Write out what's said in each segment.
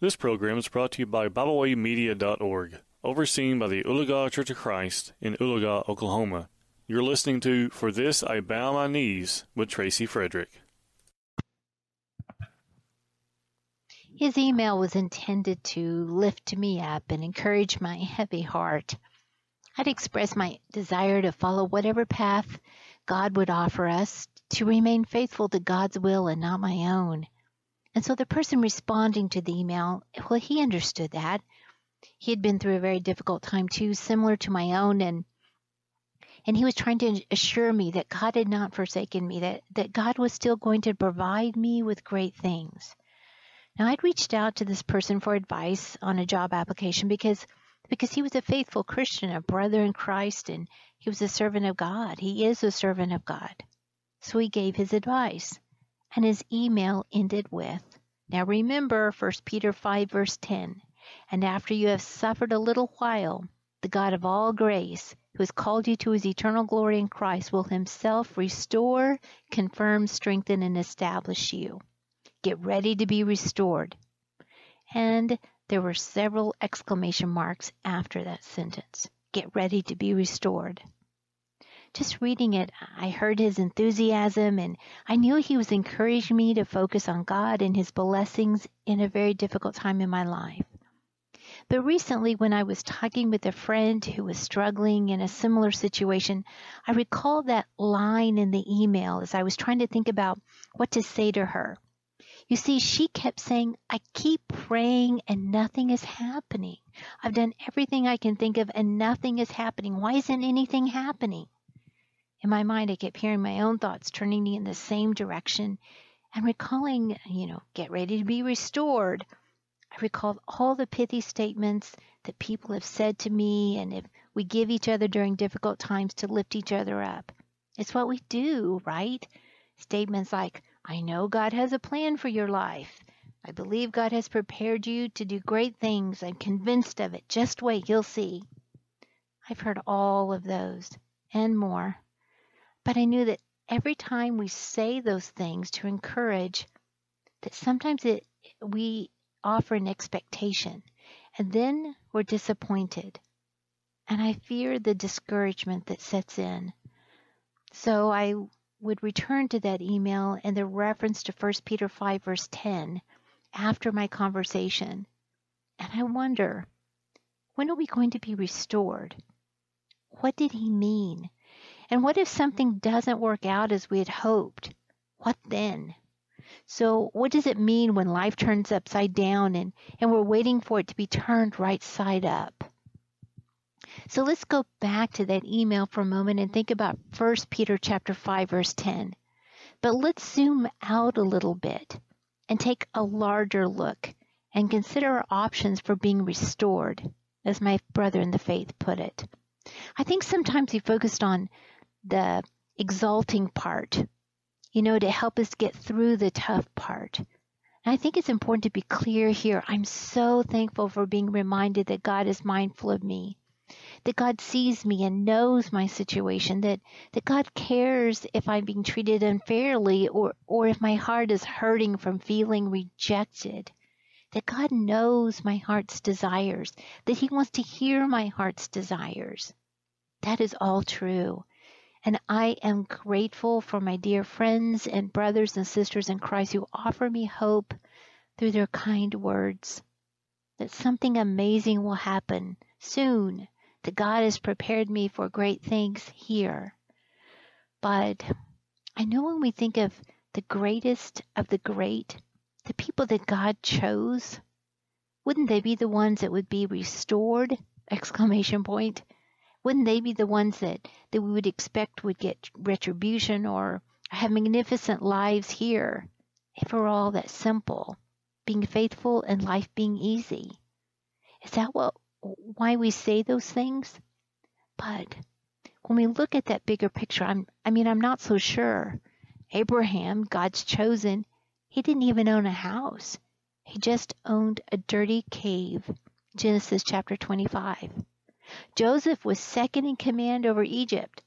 This program is brought to you by BibleWayMedia.org, overseen by the Oologah Church of Christ in Oologah, Oklahoma. You're listening to For This I Bow My Knees with Tracy Frederick. His email was intended to lift me up and encourage my heavy heart. I'd express my desire to follow whatever path God would offer us, to remain faithful to God's will and not my own. And so the person responding to the email, well, he understood that. He had been through a very difficult time too, similar to my own, and and he was trying to assure me that God had not forsaken me, that, that God was still going to provide me with great things. Now I'd reached out to this person for advice on a job application because because he was a faithful Christian, a brother in Christ, and he was a servant of God. He is a servant of God. So he gave his advice and his email ended with, Now remember 1 Peter 5 verse 10, and after you have suffered a little while, the God of all grace, who has called you to his eternal glory in Christ, will himself restore, confirm, strengthen, and establish you. Get ready to be restored. And there were several exclamation marks after that sentence. Get ready to be restored just reading it, I heard his enthusiasm and I knew he was encouraging me to focus on God and his blessings in a very difficult time in my life. But recently, when I was talking with a friend who was struggling in a similar situation, I recalled that line in the email as I was trying to think about what to say to her. You see, she kept saying, I keep praying and nothing is happening. I've done everything I can think of and nothing is happening. Why isn't anything happening? In my mind, I kept hearing my own thoughts turning me in the same direction and recalling, you know, get ready to be restored. I recalled all the pithy statements that people have said to me and if we give each other during difficult times to lift each other up. It's what we do, right? Statements like, I know God has a plan for your life. I believe God has prepared you to do great things. I'm convinced of it. Just wait, you'll see. I've heard all of those and more. But I knew that every time we say those things to encourage, that sometimes it, we offer an expectation and then we're disappointed. And I fear the discouragement that sets in. So I would return to that email and the reference to 1 Peter 5 verse 10 after my conversation. And I wonder, when are we going to be restored? What did he mean? And what if something doesn't work out as we had hoped? What then? So what does it mean when life turns upside down and, and we're waiting for it to be turned right side up? So let's go back to that email for a moment and think about 1 Peter chapter 5 verse 10. But let's zoom out a little bit and take a larger look and consider our options for being restored, as my brother in the faith put it. I think sometimes we focused on the exalting part, you know, to help us get through the tough part. And I think it's important to be clear here. I'm so thankful for being reminded that God is mindful of me, that God sees me and knows my situation, that, that God cares if I'm being treated unfairly or, or if my heart is hurting from feeling rejected. That God knows my heart's desires, that He wants to hear my heart's desires. That is all true. And I am grateful for my dear friends and brothers and sisters in Christ who offer me hope through their kind words. That something amazing will happen soon, that God has prepared me for great things here. But I know when we think of the greatest of the great, the people that God chose, wouldn't they be the ones that would be restored? Exclamation point wouldn't they be the ones that, that we would expect would get retribution or have magnificent lives here if we're all that simple, being faithful and life being easy? Is that what why we say those things? But when we look at that bigger picture, I'm I mean I'm not so sure. Abraham, God's chosen, he didn't even own a house. He just owned a dirty cave. Genesis chapter 25. Joseph was second in command over Egypt.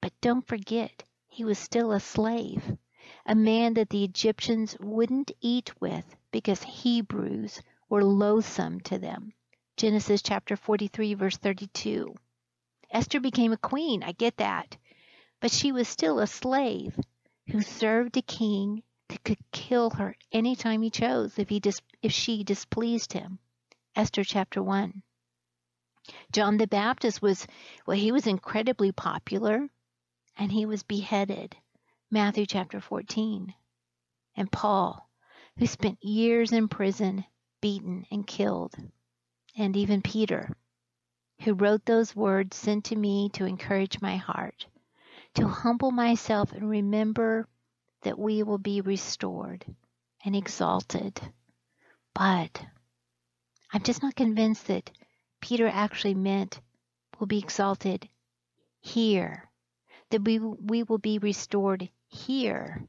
But don't forget, he was still a slave, a man that the Egyptians wouldn't eat with because Hebrews were loathsome to them. Genesis chapter 43, verse 32. Esther became a queen, I get that, but she was still a slave who served a king that could kill her anytime he chose if he dis- if she displeased him. Esther chapter 1. John the Baptist was well he was incredibly popular and he was beheaded. Matthew chapter 14. And Paul, who spent years in prison, beaten and killed. And even Peter, who wrote those words sent to me to encourage my heart, to humble myself and remember that we will be restored and exalted. But I'm just not convinced that Peter actually meant will be exalted here, that we, we will be restored here,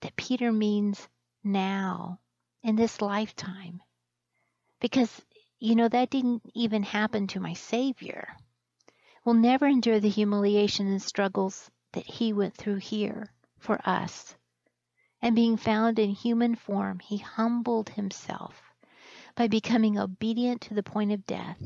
that Peter means now, in this lifetime. Because, you know, that didn't even happen to my Savior. We'll never endure the humiliation and struggles that he went through here for us. And being found in human form, he humbled himself by becoming obedient to the point of death,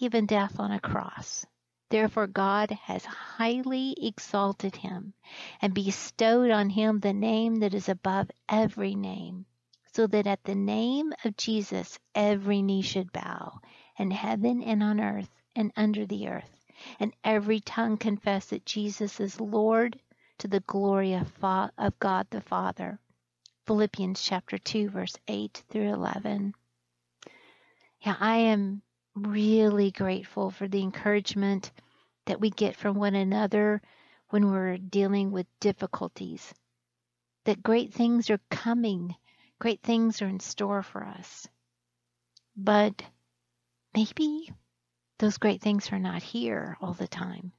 even death on a cross. Therefore, God has highly exalted him and bestowed on him the name that is above every name, so that at the name of Jesus every knee should bow, in heaven and on earth and under the earth, and every tongue confess that Jesus is Lord to the glory of, Fa- of God the Father. Philippians chapter 2, verse 8 through 11. Yeah, I am really grateful for the encouragement that we get from one another when we're dealing with difficulties. That great things are coming, great things are in store for us. But maybe those great things are not here all the time.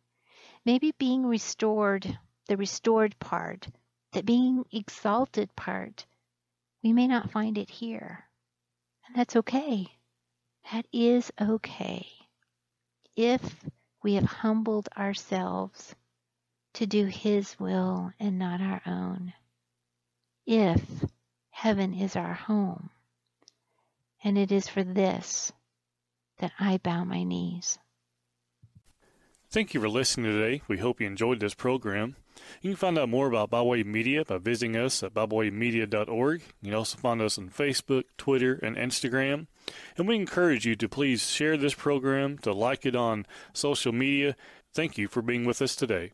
Maybe being restored, the restored part, that being exalted part, we may not find it here. And that's okay. That is okay. If we have humbled ourselves to do His will and not our own. If heaven is our home, and it is for this that I bow my knees. Thank you for listening today. We hope you enjoyed this program. You can find out more about BibleWay Media by visiting us at biblewaymedia.org. You can also find us on Facebook, Twitter, and Instagram. And we encourage you to please share this program, to like it on social media. Thank you for being with us today.